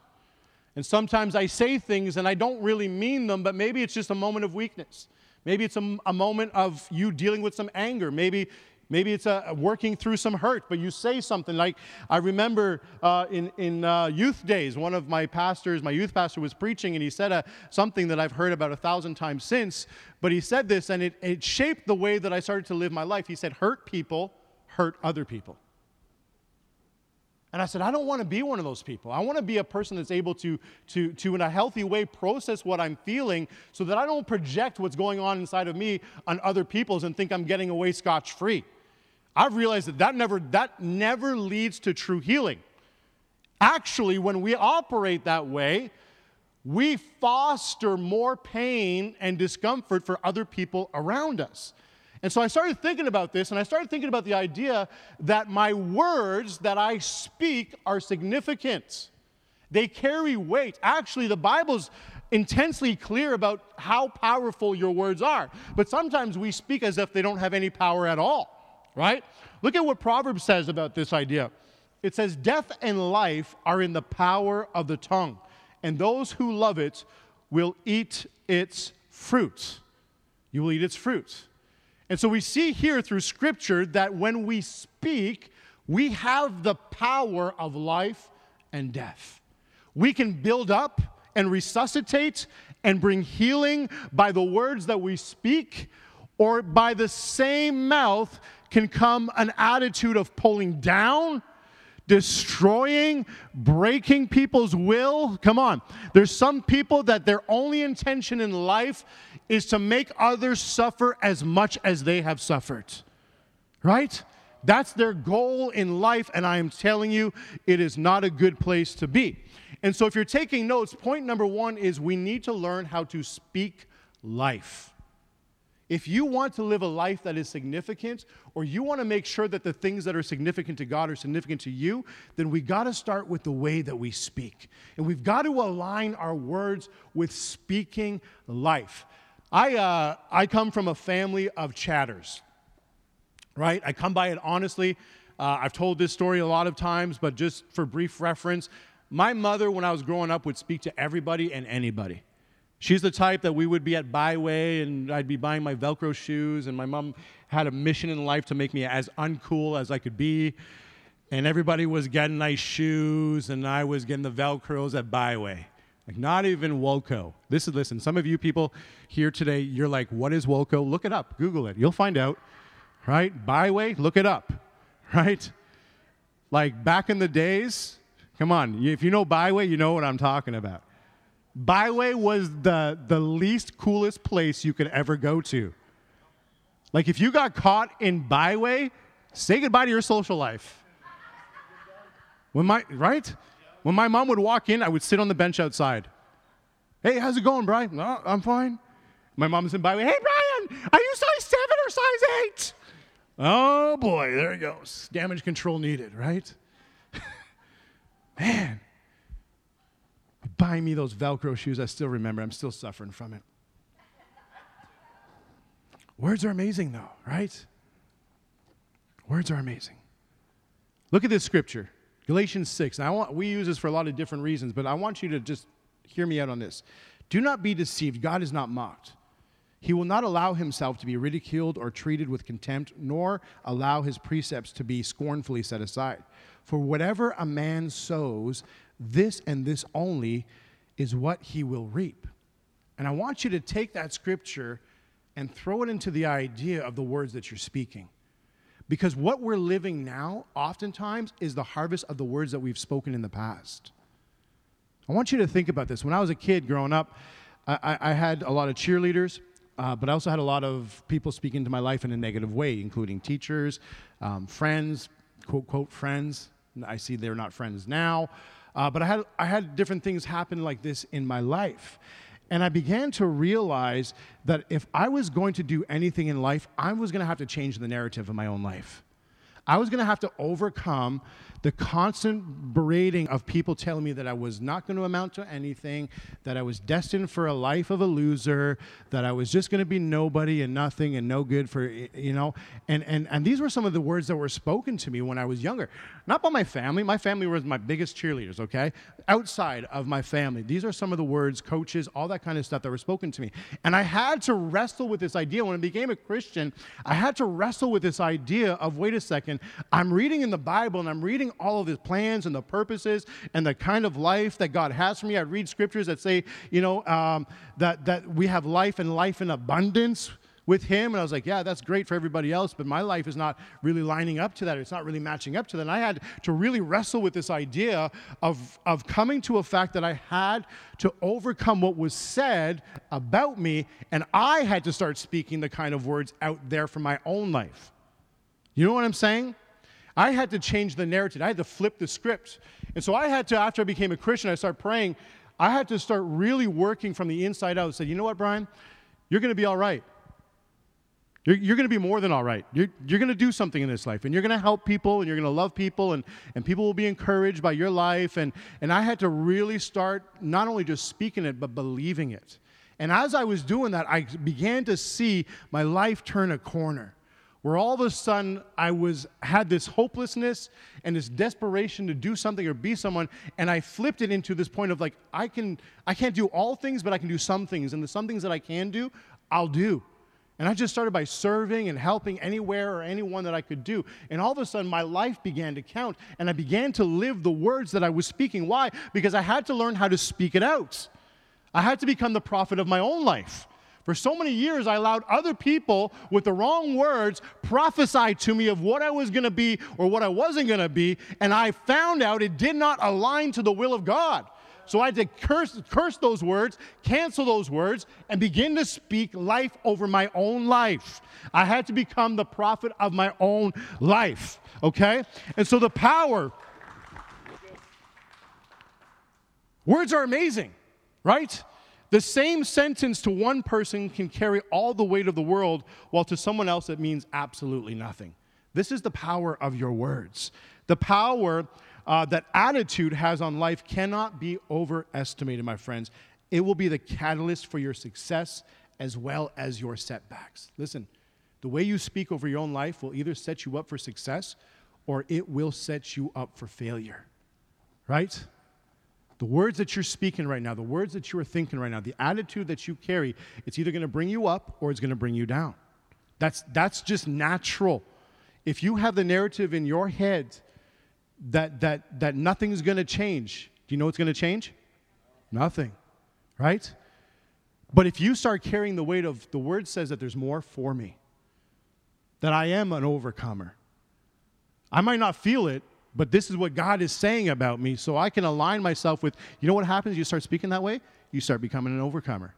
And sometimes I say things and I don't really mean them, but maybe it's just a moment of weakness. Maybe it's a, a moment of you dealing with some anger. Maybe Maybe it's a, working through some hurt, but you say something like, I remember uh, in, in uh, youth days, one of my pastors, my youth pastor, was preaching, and he said uh, something that I've heard about a thousand times since, but he said this, and it, it shaped the way that I started to live my life. He said, Hurt people hurt other people. And I said, I don't want to be one of those people. I want to be a person that's able to, to, to, in a healthy way, process what I'm feeling so that I don't project what's going on inside of me on other people's and think I'm getting away scotch free. I've realized that that never, that never leads to true healing. Actually, when we operate that way, we foster more pain and discomfort for other people around us. And so I started thinking about this, and I started thinking about the idea that my words that I speak are significant. They carry weight. Actually, the Bible's intensely clear about how powerful your words are. But sometimes we speak as if they don't have any power at all right? Look at what Proverbs says about this idea. It says, Death and life are in the power of the tongue, and those who love it will eat its fruit. You will eat its fruit. And so we see here through Scripture that when we speak, we have the power of life and death. We can build up and resuscitate and bring healing by the words that we speak, or by the same mouth can come an attitude of pulling down, destroying, breaking people's will. Come on. There's some people that their only intention in life is to make others suffer as much as they have suffered. Right? That's their goal in life, and I am telling you, it is not a good place to be. And so, if you're taking notes, point number one is we need to learn how to speak life. If you want to live a life that is significant, or you want to make sure that the things that are significant to God are significant to you, then we got to start with the way that we speak. And we've got to align our words with speaking life. I, uh, I come from a family of chatters, right? I come by it honestly. Uh, I've told this story a lot of times, but just for brief reference, my mother, when I was growing up, would speak to everybody and anybody. She's the type that we would be at Bi-Way and I'd be buying my Velcro shoes, and my mom had a mission in life to make me as uncool as I could be. And everybody was getting nice shoes, and I was getting the Velcros at Bi-Way. Like, not even Woolco. This is, listen, some of you people here today, you're like, what is Woolco? Look it up, Google it. You'll find out, right? Bi-Way, look it up, right? Like back in the days, come on, if you know Bi-Way, you know what I'm talking about. Bi-Way was the, the least coolest place you could ever go to. Like, if you got caught in Bi-Way, say goodbye to your social life. When my, right? When my mom would walk in, I would sit on the bench outside. Hey, how's it going, Brian? No, I'm fine. My mom's in Bi-Way. Hey, Brian, are you size seven or size eight? Oh boy, there he goes. Damage control needed, right? Man, buying me those Velcro shoes. I still remember, I'm still suffering from it. Words are amazing, though, right? Words are amazing. Look at this scripture, Galatians 6. Now, I want, we use this for a lot of different reasons, but I want you to just hear me out on this. Do not be deceived. God is not mocked. He will not allow himself to be ridiculed or treated with contempt, nor allow his precepts to be scornfully set aside. For whatever a man sows, this and this only is what he will reap. And I want you to take that scripture and throw it into the idea of the words that you're speaking. Because what we're living now, oftentimes, is the harvest of the words that we've spoken in the past. I want you to think about this. When I was a kid growing up, I, I had a lot of cheerleaders, uh, but I also had a lot of people speak into my life in a negative way, including teachers, um, friends, quote, quote, friends. I see they're not friends now. Uh, but I had, I had different things happen like this in my life. And I began to realize that if I was going to do anything in life, I was going to have to change the narrative of my own life. I was going to have to overcome the constant berating of people telling me that I was not going to amount to anything, that I was destined for a life of a loser, that I was just going to be nobody and nothing and no good for, you know. And, and, and these were some of the words that were spoken to me when I was younger. Not by my family. My family was my biggest cheerleaders, okay? Outside of my family. These are some of the words, coaches, all that kind of stuff that were spoken to me. And I had to wrestle with this idea. When I became a Christian, I had to wrestle with this idea of wait a second, I'm reading in the Bible and I'm reading all of his plans and the purposes and the kind of life that God has for me. I read scriptures that say, you know, um, that, that we have life and life in abundance with him. And I was like, yeah, that's great for everybody else, but my life is not really lining up to that. It's not really matching up to that. And I had to really wrestle with this idea of, of coming to a fact that I had to overcome what was said about me, and I had to start speaking the kind of words out there for my own life. You know what I'm saying? I had to change the narrative. I had to flip the script. And so I had to, after I became a Christian, I started praying. I had to start really working from the inside out say, you know what, Brian? You're going to be all right. You're, you're going to be more than all right. You're, you're going to do something in this life, and you're going to help people, and you're going to love people, and, and people will be encouraged by your life. And, and I had to really start not only just speaking it, but believing it. And as I was doing that, I began to see my life turn a corner where all of a sudden I was had this hopelessness and this desperation to do something or be someone, and I flipped it into this point of like I can I can't do all things, but I can do some things, and the some things that I can do, I'll do. And I just started by serving and helping anywhere or anyone that I could do. And all of a sudden, my life began to count, and I began to live the words that I was speaking. Why? Because I had to learn how to speak it out. I had to become the prophet of my own life. For so many years, I allowed other people with the wrong words prophesy to me of what I was going to be or what I wasn't going to be, and I found out it did not align to the will of God. So I had to curse, curse those words, cancel those words, and begin to speak life over my own life. I had to become the prophet of my own life, okay? And so the power, words are amazing, right? The same sentence to one person can carry all the weight of the world, while to someone else it means absolutely nothing. This is the power of your words. The power uh, that attitude has on life cannot be overestimated, my friends. It will be the catalyst for your success as well as your setbacks. Listen, the way you speak over your own life will either set you up for success or it will set you up for failure, right? The words that you're speaking right now, the words that you are thinking right now, the attitude that you carry, it's either going to bring you up or it's going to bring you down. That's, that's just natural. If you have the narrative in your head that, that, that nothing's going to change, do you know what's going to change? Nothing, right? But if you start carrying the weight of the word says that there's more for me, that I am an overcomer. I might not feel it, but this is what God is saying about me. So I can align myself with, you know what happens? You start speaking that way, you start becoming an overcomer,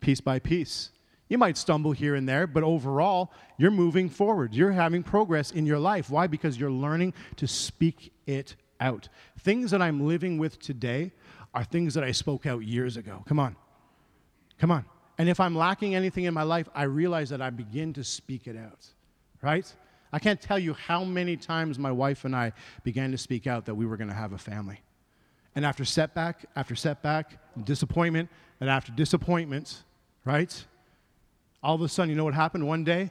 piece by piece. You might stumble here and there, but overall, you're moving forward. You're having progress in your life. Why? Because you're learning to speak it out. Things that I'm living with today are things that I spoke out years ago. Come on. Come on. And if I'm lacking anything in my life, I realize that I begin to speak it out, right? I can't tell you how many times my wife and I began to speak out that we were going to have a family. And after setback, after setback, disappointment, and after disappointment, right? All of a sudden, you know what happened one day?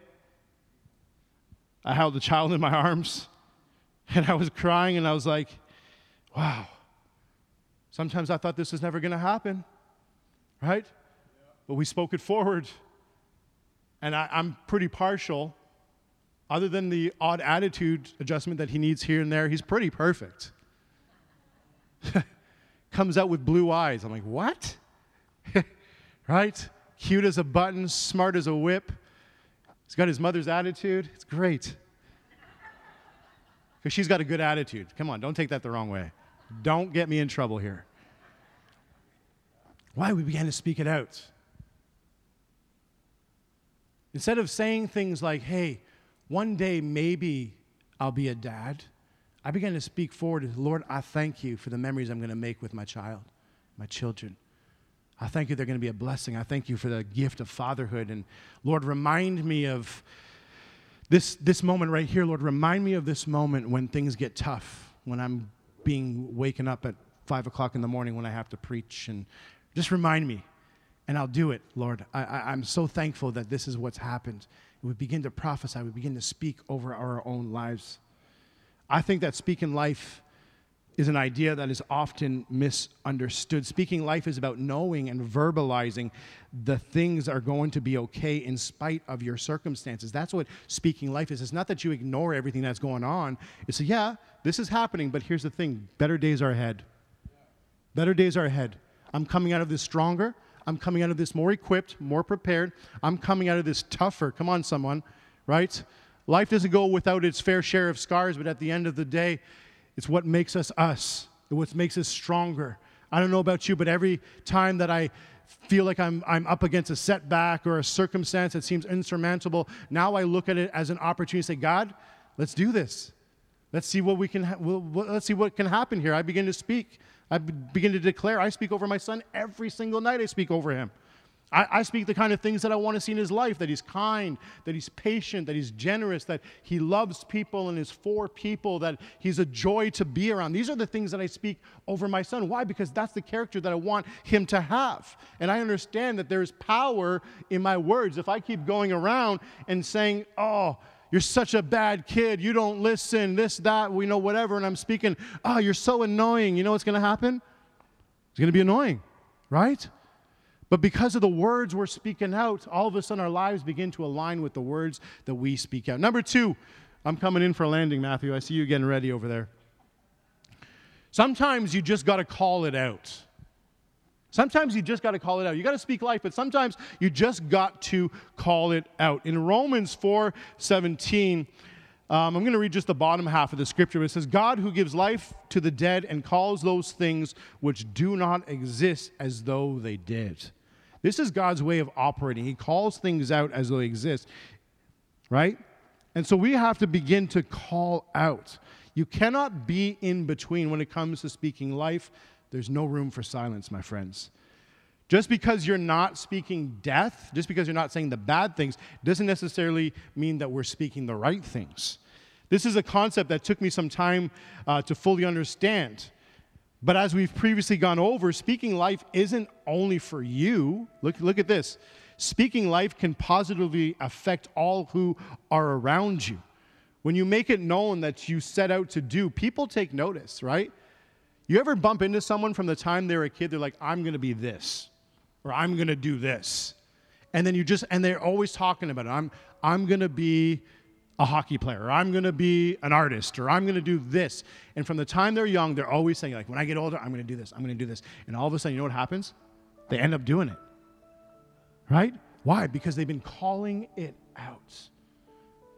I held the child in my arms and I was crying and I was like, wow. Sometimes I thought this was never going to happen, right? But we spoke it forward. And I, am pretty partial other than the odd attitude adjustment that he needs here and there, he's pretty perfect. Comes out with blue eyes. I'm like, what? right? Cute as a button, smart as a whip. He's got his mother's attitude. It's great. Because she's got a good attitude. Come on, don't take that the wrong way. Don't get me in trouble here. Why? We began to speak it out. Instead of saying things like, hey, one day maybe I'll be a dad. I began to speak forward. Lord, I thank you for the memories I'm going to make with my child, my children. I thank you they're going to be a blessing. I thank you for the gift of fatherhood. And Lord, remind me of this, this moment right here. Lord, remind me of this moment when things get tough, when I'm being waken up at five o'clock in the morning when I have to preach. And just remind me, and I'll do it, Lord. I, am so thankful that this is what's happened. We begin to prophesy, we begin to speak over our own lives. I think that speaking life is an idea that is often misunderstood. Speaking life is about knowing and verbalizing the things are going to be okay in spite of your circumstances. That's what speaking life is. It's not that you ignore everything that's going on. It's, yeah, this is happening, but here's the thing better days are ahead. Better days are ahead. I'm coming out of this stronger. I'm coming out of this more equipped, more prepared. I'm coming out of this tougher. Come on, someone, right? Life doesn't go without its fair share of scars, but at the end of the day, it's what makes us us, what makes us stronger. I don't know about you, but every time that I feel like I'm, I'm up against a setback or a circumstance that seems insurmountable, now I look at it as an opportunity to say, God, let's do this. Let's see what we can. Ha- let's see what can happen here. I begin to speak. I begin to declare. I speak over my son every single night. I speak over him. I, I, speak the kind of things that I want to see in his life that he's kind, that he's patient, that he's generous, that he loves people and is for people, that he's a joy to be around. These are the things that I speak over my son. Why? Because that's the character that I want him to have. And I understand that there's power in my words. If I keep going around and saying, oh, you're such a bad kid, you don't listen, this, that, we know, whatever, and I'm speaking, oh, you're so annoying, you know what's going to happen? It's going to be annoying, right? But because of the words we're speaking out, all of a sudden our lives begin to align with the words that we speak out. Number two, I'm coming in for a landing, Matthew. I see you getting ready over there. Sometimes you just got to call it out. Sometimes you just got to call it out. You got to speak life, but sometimes you just got to call it out. In Romans 4 17, um, I'm going to read just the bottom half of the scripture. It says, God who gives life to the dead and calls those things which do not exist as though they did. This is God's way of operating. He calls things out as though they exist, right? And so we have to begin to call out. You cannot be in between when it comes to speaking life. There's no room for silence, my friends. Just because you're not speaking death, just because you're not saying the bad things, doesn't necessarily mean that we're speaking the right things. This is a concept that took me some time uh, to fully understand. But as we've previously gone over, speaking life isn't only for you. Look, look at this. Speaking life can positively affect all who are around you. When you make it known that you set out to do, people take notice, right? You ever bump into someone from the time they're a kid, they're like, I'm going to be this, or I'm going to do this. And then you just, and they're always talking about it. I'm, I'm going to be a hockey player, or I'm going to be an artist, or I'm going to do this. And from the time they're young, they're always saying, like, when I get older, I'm going to do this, I'm going to do this. And all of a sudden, you know what happens? They end up doing it. Right? Why? Because they've been calling it out.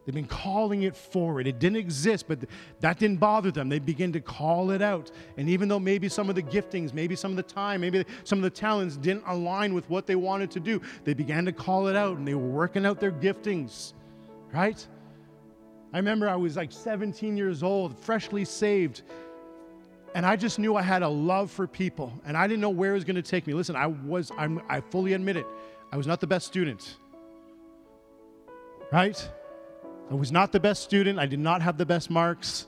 They've been calling it forward. It didn't exist, but that didn't bother them. They begin to call it out. And even though maybe some of the giftings, maybe some of the time, maybe some of the talents didn't align with what they wanted to do, they began to call it out and they were working out their giftings, right? I remember I was like 17 years old, freshly saved, and I just knew I had a love for people, and I didn't know where it was going to take me. Listen, I was, I'm, I fully admit it, I was not the best student, right? I was not the best student. I did not have the best marks.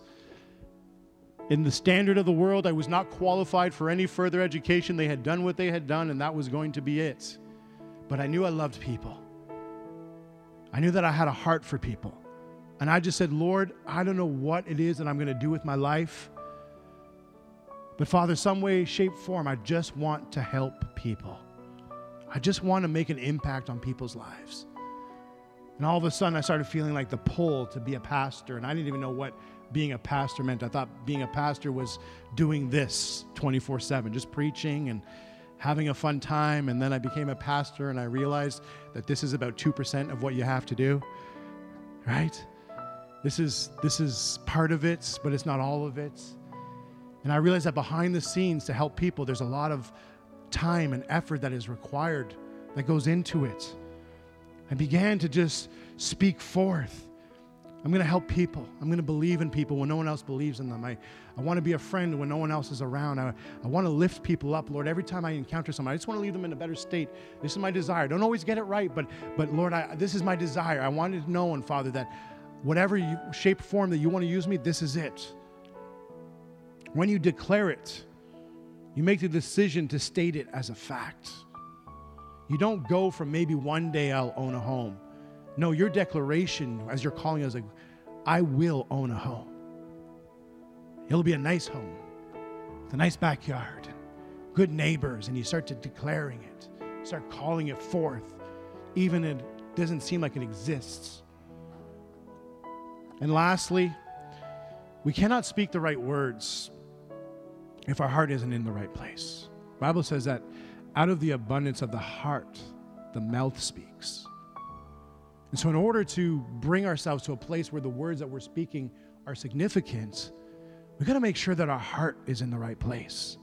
In the standard of the world, I was not qualified for any further education. They had done what they had done, and that was going to be it. But I knew I loved people. I knew that I had a heart for people. And I just said, Lord, I don't know what it is that I'm going to do with my life. But Father, some way, shape, form, I just want to help people. I just want to make an impact on people's lives. And all of a sudden, I started feeling like the pull to be a pastor. And I didn't even know what being a pastor meant. I thought being a pastor was doing this 24 7, just preaching and having a fun time. And then I became a pastor and I realized that this is about 2% of what you have to do, right? This is, this is part of it, but it's not all of it. And I realized that behind the scenes to help people, there's a lot of time and effort that is required that goes into it. I began to just speak forth. I'm going to help people. I'm going to believe in people when no one else believes in them. I, I want to be a friend when no one else is around. I, I want to lift people up, Lord. Every time I encounter someone, I just want to leave them in a better state. This is my desire. Don't always get it right, but, but Lord, I, this is my desire. I wanted to know, and Father, that whatever you, shape, form that you want to use me, this is it. When you declare it, you make the decision to state it as a fact. You don't go from maybe one day I'll own a home. No, your declaration, as you're calling is like, I will own a home. It'll be a nice home with a nice backyard, good neighbors, and you start to declaring it, start calling it forth, even it doesn't seem like it exists. And lastly, we cannot speak the right words if our heart isn't in the right place. The Bible says that out of the abundance of the heart, the mouth speaks. And so, in order to bring ourselves to a place where the words that we're speaking are significant, we got to make sure that our heart is in the right place.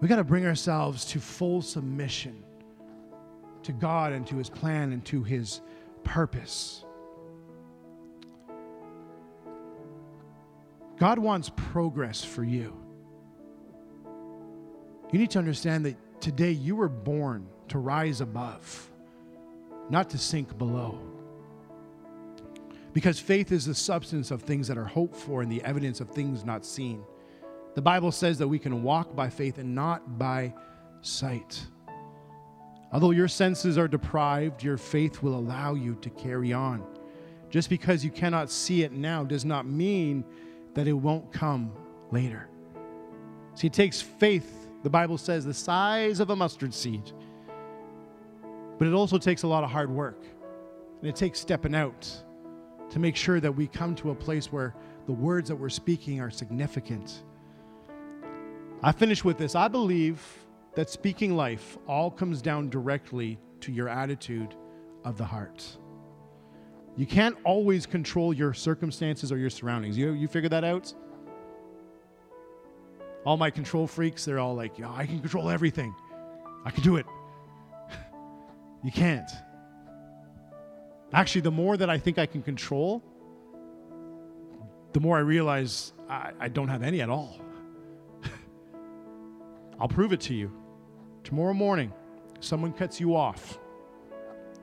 We got to bring ourselves to full submission to God and to His plan and to His purpose. God wants progress for you. You need to understand that today you were born to rise above, not to sink below. Because faith is the substance of things that are hoped for and the evidence of things not seen. The Bible says that we can walk by faith and not by sight. Although your senses are deprived, your faith will allow you to carry on. Just because you cannot see it now does not mean that it won't come later. See, it takes faith, the Bible says, the size of a mustard seed. But it also takes a lot of hard work. And it takes stepping out to make sure that we come to a place where the words that we're speaking are significant. I finish with this. I believe that speaking life all comes down directly to your attitude of the heart. You can't always control your circumstances or your surroundings. You, you figure that out? All my control freaks, they're all like, I can control everything. I can do it. you can't. Actually, the more that I think I can control, the more I realize I, I don't have any at all. I'll prove it to you. Tomorrow morning, someone cuts you off.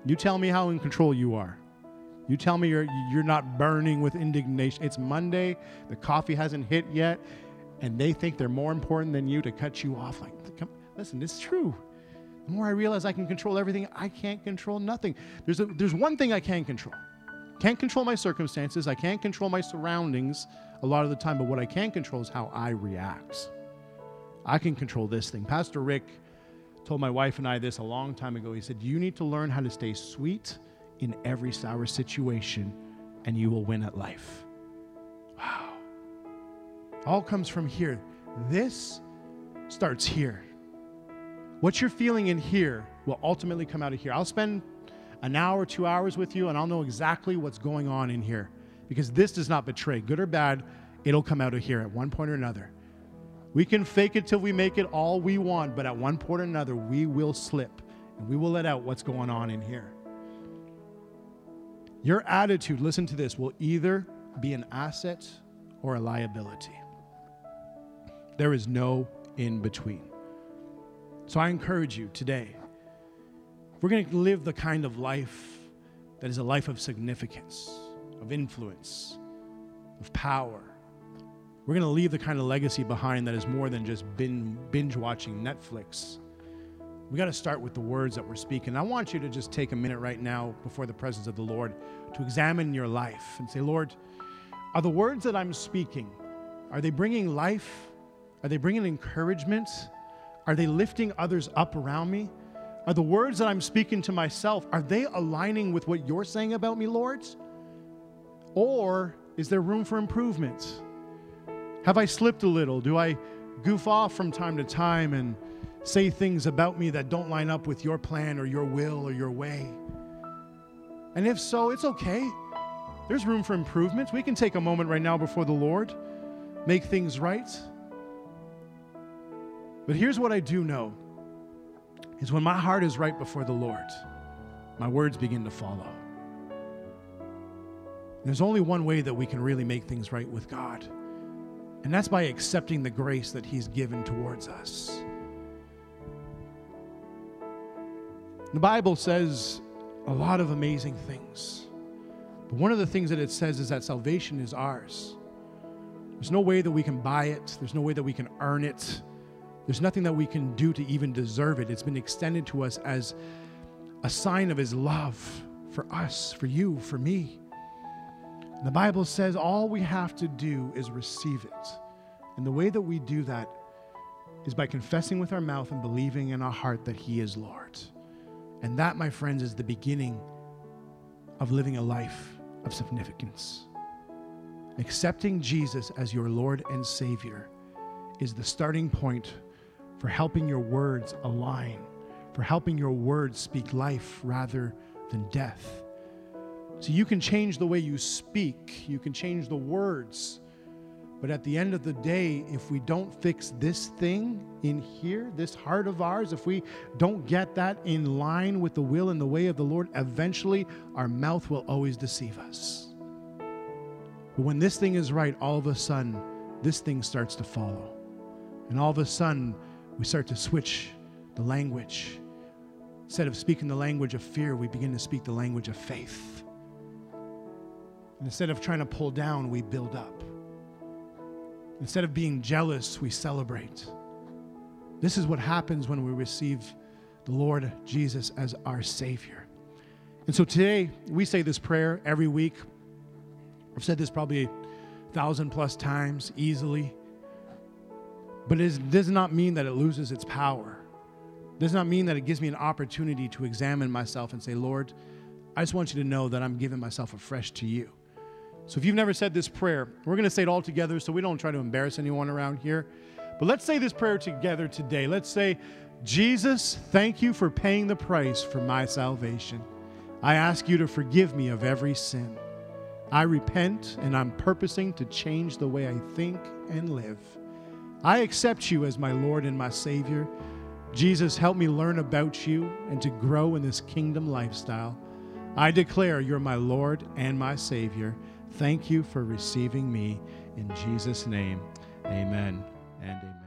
You tell me how in control you are. You tell me you're you're not burning with indignation. It's Monday, the coffee hasn't hit yet, and they think they're more important than you to cut you off. Like, listen, it's true. The more I realize I can control everything, I can't control nothing. There's a, there's one thing I can control. Can't control my circumstances. I can't control my surroundings a lot of the time, but what I can control is how I react. I can control this thing. Pastor Rick told my wife and I this a long time ago. He said, You need to learn how to stay sweet in every sour situation, and you will win at life. Wow. All comes from here. This starts here. What you're feeling in here will ultimately come out of here. I'll spend an hour, two hours with you, and I'll know exactly what's going on in here because this does not betray, good or bad, it'll come out of here at one point or another. We can fake it till we make it all we want, but at one point or another, we will slip and we will let out what's going on in here. Your attitude, listen to this, will either be an asset or a liability. There is no in between. So I encourage you today, we're going to live the kind of life that is a life of significance, of influence, of power. We're going to leave the kind of legacy behind that is more than just binge watching Netflix we got to start with the words that we're speaking. I want you to just take a minute right now before the presence of the Lord to examine your life and say, Lord, are the words that I'm speaking, are they bringing life? Are they bringing encouragement? Are they lifting others up around me? Are the words that I'm speaking to myself, are they aligning with what you're saying about me, Lord? Or is there room for improvement? Have I slipped a little? Do I goof off from time to time and say things about me that don't line up with your plan or your will or your way. And if so, it's okay. There's room for improvement. We can take a moment right now before the Lord, make things right. But here's what I do know is when my heart is right before the Lord, my words begin to follow. There's only one way that we can really make things right with God, and that's by accepting the grace that He's given towards us. The Bible says a lot of amazing things. But one of the things that it says is that salvation is ours. There's no way that we can buy it, there's no way that we can earn it. There's nothing that we can do to even deserve it. It's been extended to us as a sign of His love for us, for you, for me. And the Bible says all we have to do is receive it. And the way that we do that is by confessing with our mouth and believing in our heart that He is Lord. And that, my friends, is the beginning of living a life of significance. Accepting Jesus as your Lord and Savior is the starting point for helping your words align, for helping your words speak life rather than death. So you can change the way you speak, you can change the words. But at the end of the day, if we don't fix this thing in here, this heart of ours, if we don't get that in line with the will and the way of the Lord, eventually our mouth will always deceive us. But when this thing is right, all of a sudden, this thing starts to follow. And all of a sudden, we start to switch the language. Instead of speaking the language of fear, we begin to speak the language of faith. And instead of trying to pull down, we build up. Instead of being jealous, we celebrate. This is what happens when we receive the Lord Jesus as our Savior. And so today, we say this prayer every week. I've said this probably a thousand plus times easily. But it does not mean that it loses its power. It does not mean that it gives me an opportunity to examine myself and say, Lord, I just want you to know that I'm giving myself afresh to you. So if you've never said this prayer, we're going to say it all together so we don't try to embarrass anyone around here. But let's say this prayer together today. Let's say, Jesus, thank you for paying the price for my salvation. I ask you to forgive me of every sin. I repent and I'm purposing to change the way I think and live. I accept you as my Lord and my Savior. Jesus, help me learn about you and to grow in this kingdom lifestyle. I declare you're my Lord and my Savior. Thank you for receiving me. In Jesus' name, amen and amen.